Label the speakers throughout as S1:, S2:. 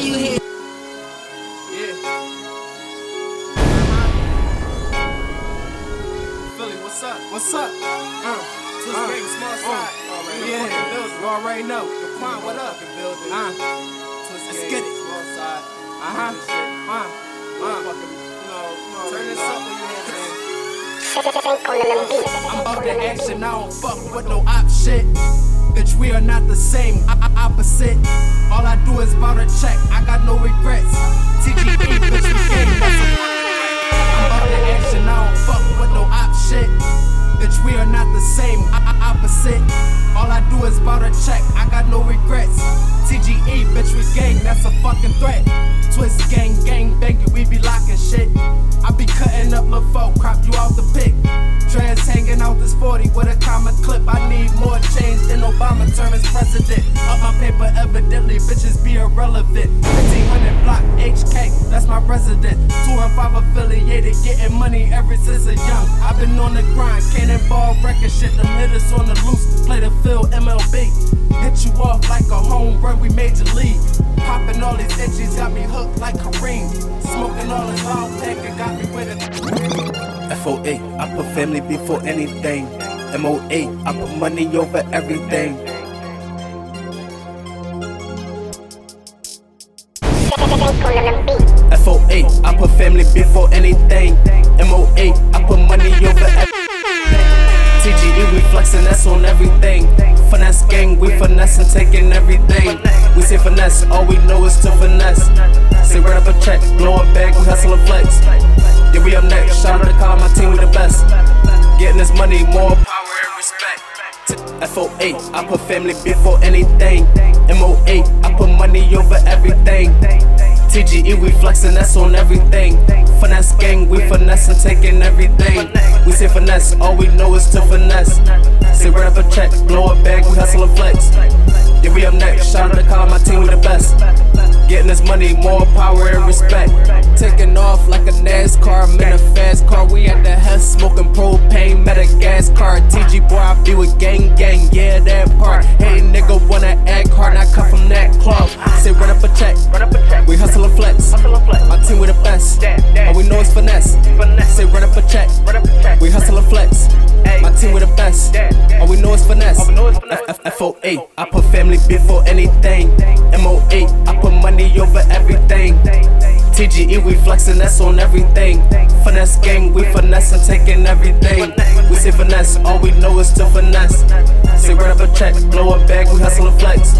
S1: you here?
S2: Yeah. Philly, what's up? What's up? Uh, Twist uh, gang, small side. Uh, yeah, you already know. The Quan, what up? Building. Uh, Twist Let's gang, get it. Small side. Uh huh. Uh, uh. Fucking, you know, turn this up when you hear man. I'm about the action, I don't fuck with no op shit. Bitch, we are not the same, I- I- opposite. All I do is bout a check, president. Up my paper, evidently, bitches be irrelevant. 1500 block HK, that's my resident. Two and five affiliated, getting money ever since a young. I've been on the grind, cannonball record shit. Them hitters on the loose, play the field MLB. Hit you off like a home run, we major league. Popping all these itches, got me hooked like Kareem. Smoking all this loud pack and got me with it.
S3: FOA, I put family before anything. MOA, I put money over everything. FOA, I put family before anything. MOA, I put money over everything. TGE, we flexing, that's on everything. Finesse gang, we finesse and taking everything. We say finesse, all we know is to finesse. Say run up a check, blow a bag, we hustle and flex. Yeah, we up next, shout out to call my team, we the best. Getting this money, more. FOA, I put family before anything. MOA, I put money over everything. TGE, we flexing, that's on everything. Finesse gang, we finesse and taking everything. We say finesse, all we know is to finesse. Say run up a check, blow a bag, we hustle and flex. Yeah, we up next, shout out to call my team, we the best. Getting this money, more power and respect. Taking off like a NASCAR, I'm in a fast car. We at the hell smoking propane, met a gas car. TG boy, I be with gang gang, yeah, that part. Hey, nigga wanna act hard, I come from that club. Say run before anything. MOA, I put money over everything. TGE, we flexing, that's on everything. Finesse gang, we finesse and taking everything. We say finesse, all we know is to finesse. Say run up a check, blow a bag, we hustle and flex.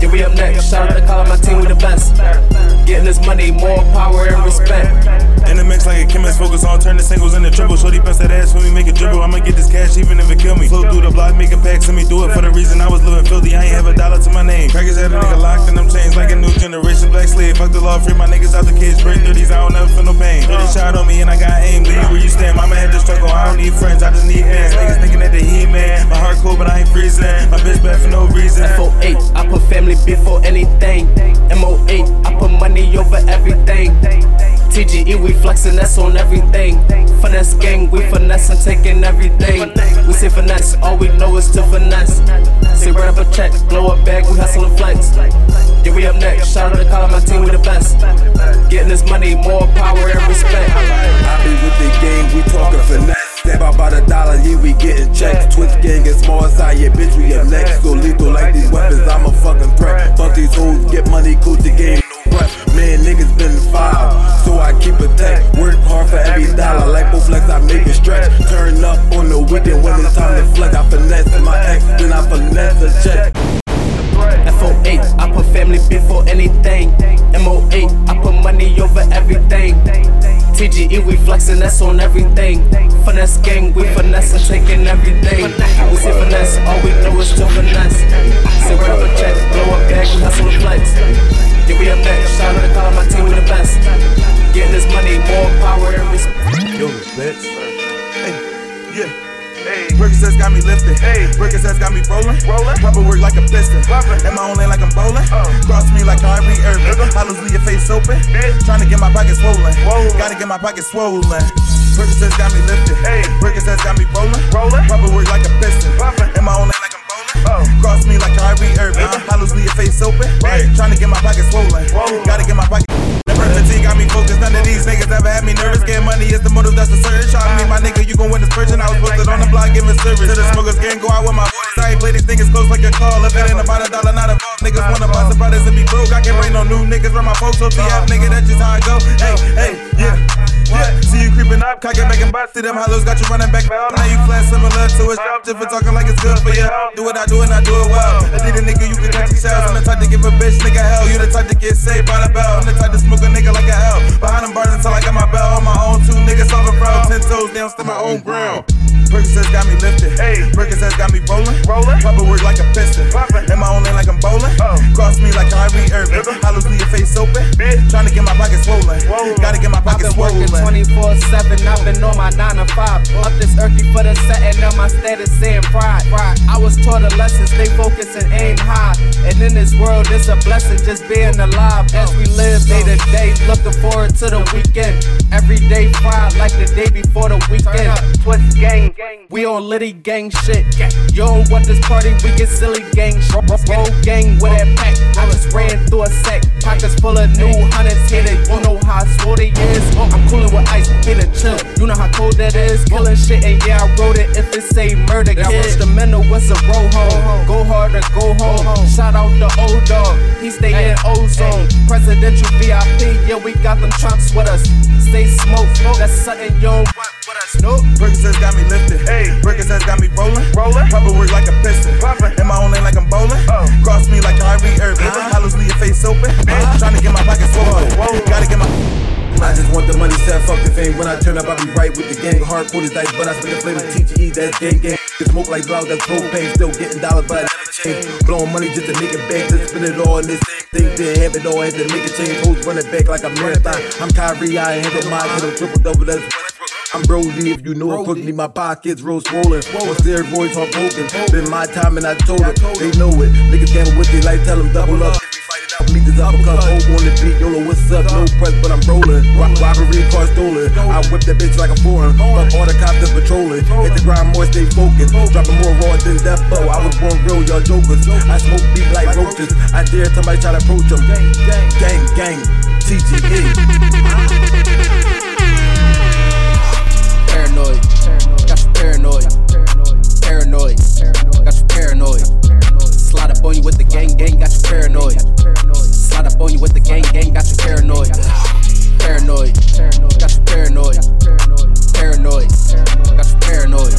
S3: Yeah, we up next, shout out to call my team, we the best. Getting this money, more power and respect.
S4: In the mix like a chemist, focus on turn the singles into triple. Shorty bust that ass when we make a dribble. I'ma get this cash even if it kill me. Flow through the block, make a pack, send me through it for the reason I was living filthy. I ain't have a dollar to my name. Crackers had a nigga locked in them chains like a new generation black slave. Fuck the law, free my niggas out the cage. Break 30s, I don't ever feel no pain. 30 shot on me and I got aim. Leave where you stand. Mama had to struggle. I don't need friends, I just need fans. Niggas thinking that they heat man. My heart cold, but I ain't freezing. My bitch bad for no reason.
S3: FOA, I put family before anything. Over everything. TGE, we flexing, that's on everything. Finesse gang, we finesse and taking everything. We say finesse, all we know is to finesse. Say run up a check, blow a bag, we hustle and flex. Yeah, we up next, shout out to call my team, we the best. Getting this money, more power and respect.
S5: I be with the gang, we talking finesse. Step out by the dollar, yeah, we getting checks. Twist gang and small side, yeah, bitch, we up next. Go lethal like these weapons, I'm a fucking threat. Fuck these hoes, get money, cool the game, no. Man, niggas been filed, so I keep a tech. Work hard for every dollar, like flex, I make it stretch. Turn up on the weekend when it's time to flex. I finesse my ex, then I finesse a check.
S3: FOA, I put family before anything. MOA, I put money over everything. TGE, we flexing, that's on everything. Finesse gang, we finesse and taking everything. We say finesse, all we know is to finesse. Say a check, blow up bag, we hustle and flex.
S4: Hey. Percocets got me rolling. Rolling. Papa work like a piston. At my own lane like I'm bowling. Oh. Cross me like Kyrie Irving. Hollows leave your face open. Trying to get my pockets swollen. Gotta get my pockets swollen. Percocets got me lifted. Hey. Percocets got me rolling. Rolling. Papa work like a piston. At my own lane like I'm bowling. Oh. Cross me like Kyrie Irving. I lose leave your face open. Trying to get my pockets swollen. Gotta get my pocket. Emergency got me focused. None of these niggas ever had me nervous. Getting money is the motive, that's the search. Try me, my nigga, you gon' win this person. I was posted on the block, giving service. To the smokers gang, go out with my boys. I ain't play these niggas close like a call. If it ain't about a dollar, not a fuck. Niggas wanna buy some brothers and be broke. I can't bring no new niggas around my folks. So TF nigga, that's just how I go. Hey, hey, yeah. Yeah, see you creeping up, cock it back and bust. See them hollows got you running back. Now you flat similar to a shop, just for talking like it's good for you. Do what I do and I do it well. I did a nigga, you can catch your shells. I'm the type to give a bitch nigga hell. You the type to get saved by the bell. I'm the type them until I got my bell on my own. Two niggas solving fraud. Ten toes down, still my own ground. Percocets got me lifted. Hey. Percocets got me rolling. Rolling. Papa work like a piston. Poppin'. In my own lane like I'm bowling. Oh. Cross me like Kyrie Irving. Hollows leave your face open. Trying to get my pockets swollen. Gotta get my
S3: I've
S4: pockets
S3: been working 24 7, I've been on my 9 to 5. Up this earthy for the setting of my status saying pride. I was taught a lesson, stay focused and aim high. And in this world, it's a blessing just being alive. As we live day to day, looking forward to the weekend. Every day fried like the day before the weekend. Twist gang, we on litty gang shit. You don't want this party, we get silly gang shit. Roll gang with that pack. I just ran through a sack. Pockets full of new hundreds, hit it. You know how swole they is. I'm coolin' with ice, hit it chill. You know how cold that is. Killing shit, and yeah, I wrote it. If it say murder, kid. Instrumental was a roll home. Go hard or go home. Shout out the old dog. He stay in ozone. Presidential VIP, yeah, we got them trunks with us. Stay smoke, that's something you don't want with us. Nope.
S4: Percocets got me lifted. Hey. Percocets got me rolling. Rolling. Papa work like a piston. Poppin'. In my own lane like I'm bowling. Oh. Cross me like Kyrie Irving. Uh-huh. Hollows leave your face open. Uh-huh. Trying to get my pockets swollen. Gotta get my.
S5: I just want the money, set fuck the fame. When I turn up, I be right with the gang. Hard for dice, but I spit the flavor. TGE, that's gang gang. Get smoke like clouds, that's propane. Still getting dollars, but I never change. Blowing money just to make it bank, to spend it all in this thing. Didn't have it all, had to make a change. Hoes running back like a marathon. I'm Kyrie, I handle mine, hit a triple double. That's I'm Brody, if you know it quickly, my pockets roll swollen. On steroids, hard poking. Been my time and I told it. They know it. Niggas gamble with their life, tell them double up. Meet this uppercut, hold on the beat, YOLO, what's up? No press, but I'm rolling. Rock robbery, car stolen. I whip that bitch like a foreign. Fuck all the cops that's patrolling. Hit the grind more, stay focused. Dropping more raw than Death Bow. I was born real, y'all jokers. I smoke beat like roaches. I dare somebody try to approach them. Gang, gang, TGE.
S3: Paranoid. Got you paranoid. Paranoid. Got you paranoid. Slide up on you with the gang, gang, got you paranoid. Slide up on you with the gang, gang, got you paranoid. Paranoid. Got you paranoid. Paranoid. Got you paranoid.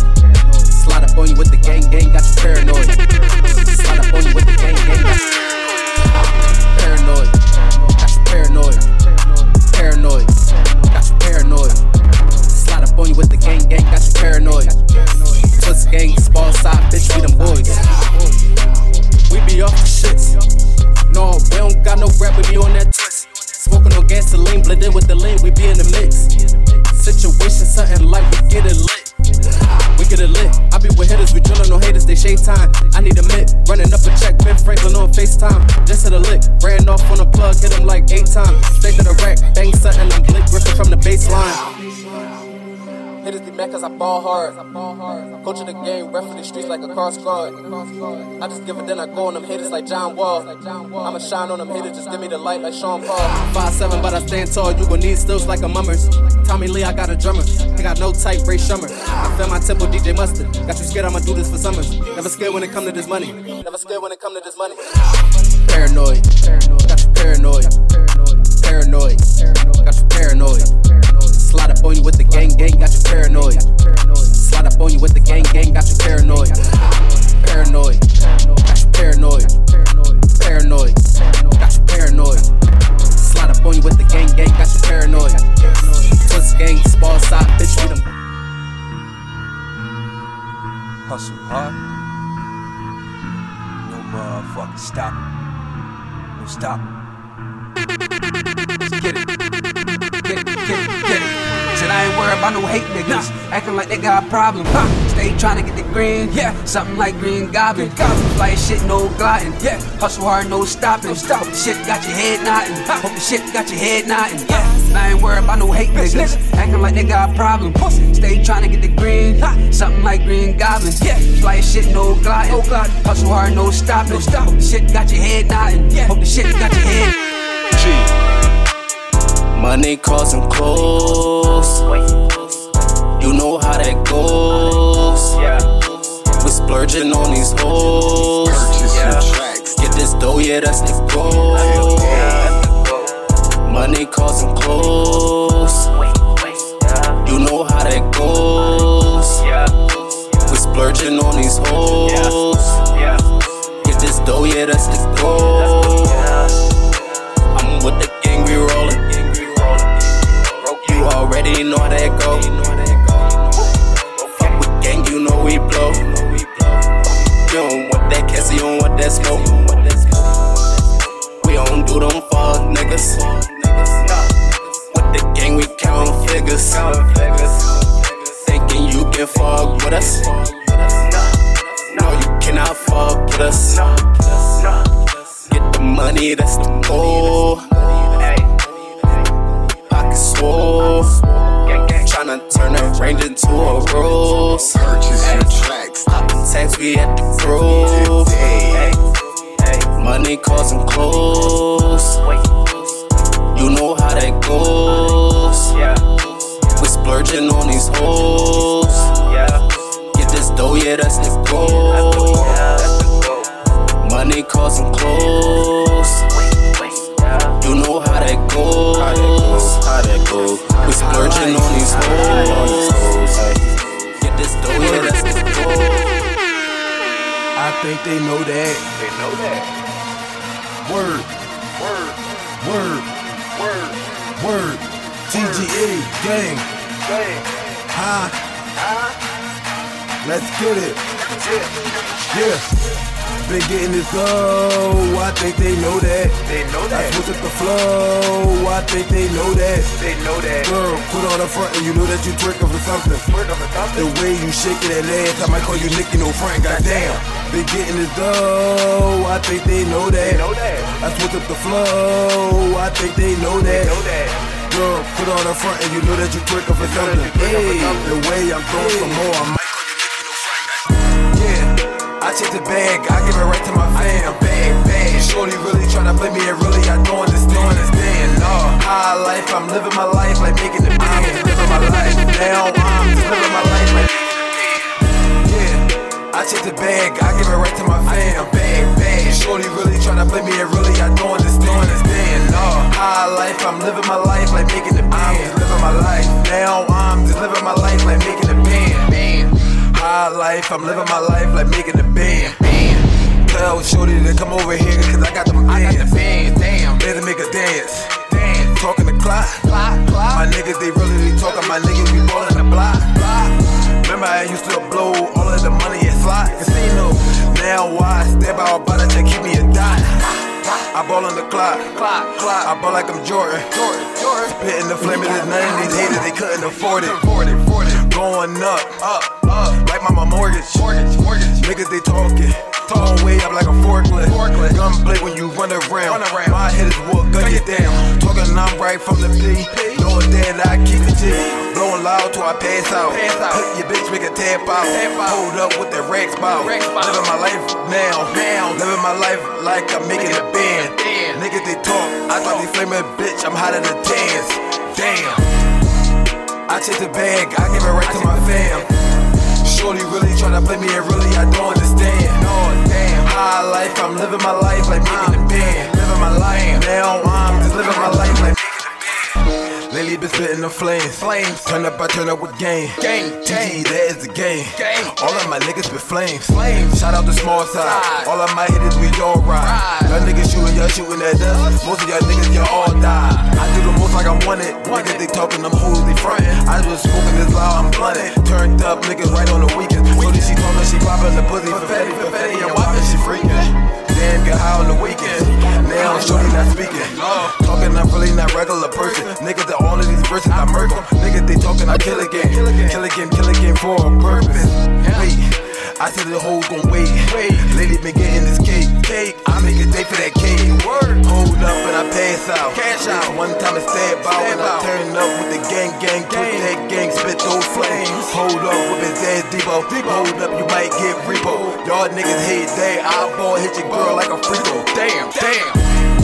S3: Slide up on you with the gang, gang, got you paranoid. Slide up on you with the gang, gang, got you paranoid. A lick, ran off on a plug, hit him like eight times. Straight to the rack, bang something, I'm blick gripping from the baseline. Hitters be mad cause I ball hard. Coach of the game, ref for the streets like a cross guard. I just give it, then I go on them haters like John Wall. I'ma shine on them haters, just give me the light like Sean Paul. 5'7, but I stand tall, you gon' need stills like a mummers. Tommy Lee, I got a drummer. He got no type, Ray Shummer. I feel my tempo, DJ Mustard. Got you scared, I'ma do this for summers. Never scared when it come to this money. Never scared when it come to this money.
S1: No stop. Let's get it. Get it, get it, get it. Said I ain't worried about no hate niggas. Acting like they got a problem. Stay trying to get the green. Yeah, something like Green Goblin. Fly shit, no gliding. Yeah, hustle hard, no stopping. Stop. Hope the shit got your head nodding. Hope the shit got your head nodding. Yeah, I ain't worried about no hate niggas. Acting like they got a problem. Stay trying to get the green. Something like Green Goblin. Yeah, fly shit, no gliding. Hustle hard, no stopping. Stop. Hope the shit got your head nodding. Yeah. Hope the shit got your head. G.
S3: Money causing clothes. You know how that goes. We splurging on these hoes. Get this dough, yeah, that's the goal. Money causing clothes. You know how that goes. We splurging on these hoes. Get this dough, yeah, that's the goal. I'm with the gang, we rollin'. You already know how that go. Fuck with gang, you know we blow. You don't want that cash, you don't want that smoke. We don't do them fuck niggas. Thinking you can fuck with us. No, you cannot fuck with us. Get the money, that's the goal. Pocket swole. Tryna turn the range into a rose.
S5: Purchase your tracks.
S3: Poppin' tax, we at the grove. Money causing clothes. You know how that goes. We splurging on these hoes. Get this dough, yeah, that's the goal. Money causing clothes. You know how that goes. How that goes. We splurging on these hoes. Get this dough, yeah, that's the goal.
S5: I think they know that. They know that. Word. Word. Word. Word. Word. TGA gang. Huh? Let's get it. Yeah. Been getting this low, I think they know that. They know that. I switch up the flow, I think they know that. They know that. Girl, put on the front and you know that you twerking for something. Twerking for something. The way you shaking that ass, I might call you Nicky no Frank, goddamn. Been getting this low, I think they know that. They know that. I switch up the flow, I think they know that. They know that. Girl, put on the front and you know that you twerking for something. Hey, the way I'm throwing for more, I might call you Nicky no goddamn. Yeah, I check the bag, I give it right to my fam. Bag, bag. Shorty really tryna play me and really I don't understand. understand. No, high life, I'm living my life now, I'm just living my life like making big. big. High life, I'm living my life like making big. big. Tell Shorty to come over here, cause I got them bands. I got the bands, damn. Let make a dance. Dance. Talking the clock. Clock, clock. My niggas, they really be talking. My niggas be ballin' the block. block. Remember, I used to blow all of the money at slot casino. Now, why step out about it I ball on the clock, clock, clock. I ball like I'm Jordan, Jordan, Jordan. Spitting the flame of this none of these haters, they couldn't afford it, afford it, afford it. Going up, up, up, like my mortgage, mortgage, mortgage. Niggas they talking. Tall way up like a forklift. forklift. Gunplay when you run around. run around. My head is what gun you down. Talking I'm right from the P. Knowing that I keep the G. Blowing loud till I pass out. Pass out. Cut your bitch, make a tap out. Tap out. Hold up with the Rex bout. Living my life now. now. Living my life like I'm making a band. Damn. Niggas they talk. I thought they flaming bitch. I'm hotter than dance. Damn. I check the bag. I give it right to my fam. Shorty really tryna play me and really I don't understand. High life, I'm living my life like making a band. Living my life now, I'm just living my life like. Lately been spitting the flames. Flames. Turn up, I turn up with game. Game. TG, that is the game. Game. All of my niggas been flames. Flames. Shout out the small side. All of my hitters, we all ride. Y'all niggas shooting, y'all shooting at us. Most of y'all niggas, y'all all die. I do the most like I want it. Niggas, they talking, them hoes, they frontin'. I was smoking this loud, I'm blunted. Turned up, niggas right on the weekend. So this she told me she poppin' the pussy for fatty, for fatty, and whopping, she freaking. For a purpose. Wait, I said the whole gon' wait. Wait, lady been getting this cake. Cake, I make a day for that cake. Word, hold up and I pass out. Cash out. One time I stab out and I turn up with the gang, gang, gang, that gang, spit those flames. Hold up with his ass Debo. Hold up, you might get repo. Y'all niggas hate that. I ball hit your girl like a free throw. Damn, damn,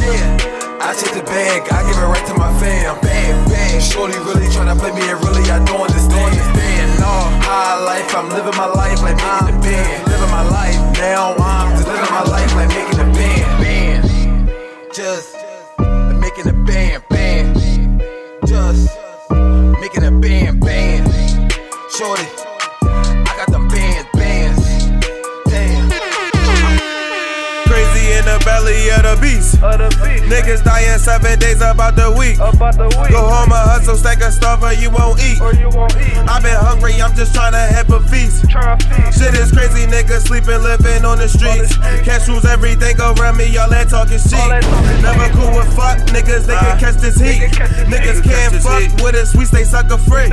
S5: yeah. I shit the bag, I give it right to my fam. Bang, bang. Shorty really tryna play me and really I don't understand. No, high life, I'm living my life like making the band. Living my life now, I'm just living my life like making the band. Band. Just making a band, band. Just
S4: in the belly of the beast. Niggas dying seven days about the week. Go home and hustle, stack a stuff or you won't eat. I've been hungry, I'm just trying to have a feast. Shit is crazy, niggas sleeping, living on the streets. Cash rules everything around me, y'all that talking shit. Never cool with fuck niggas, they can uh, catch this heat. Niggas can't fuck with us, we stay sucker free.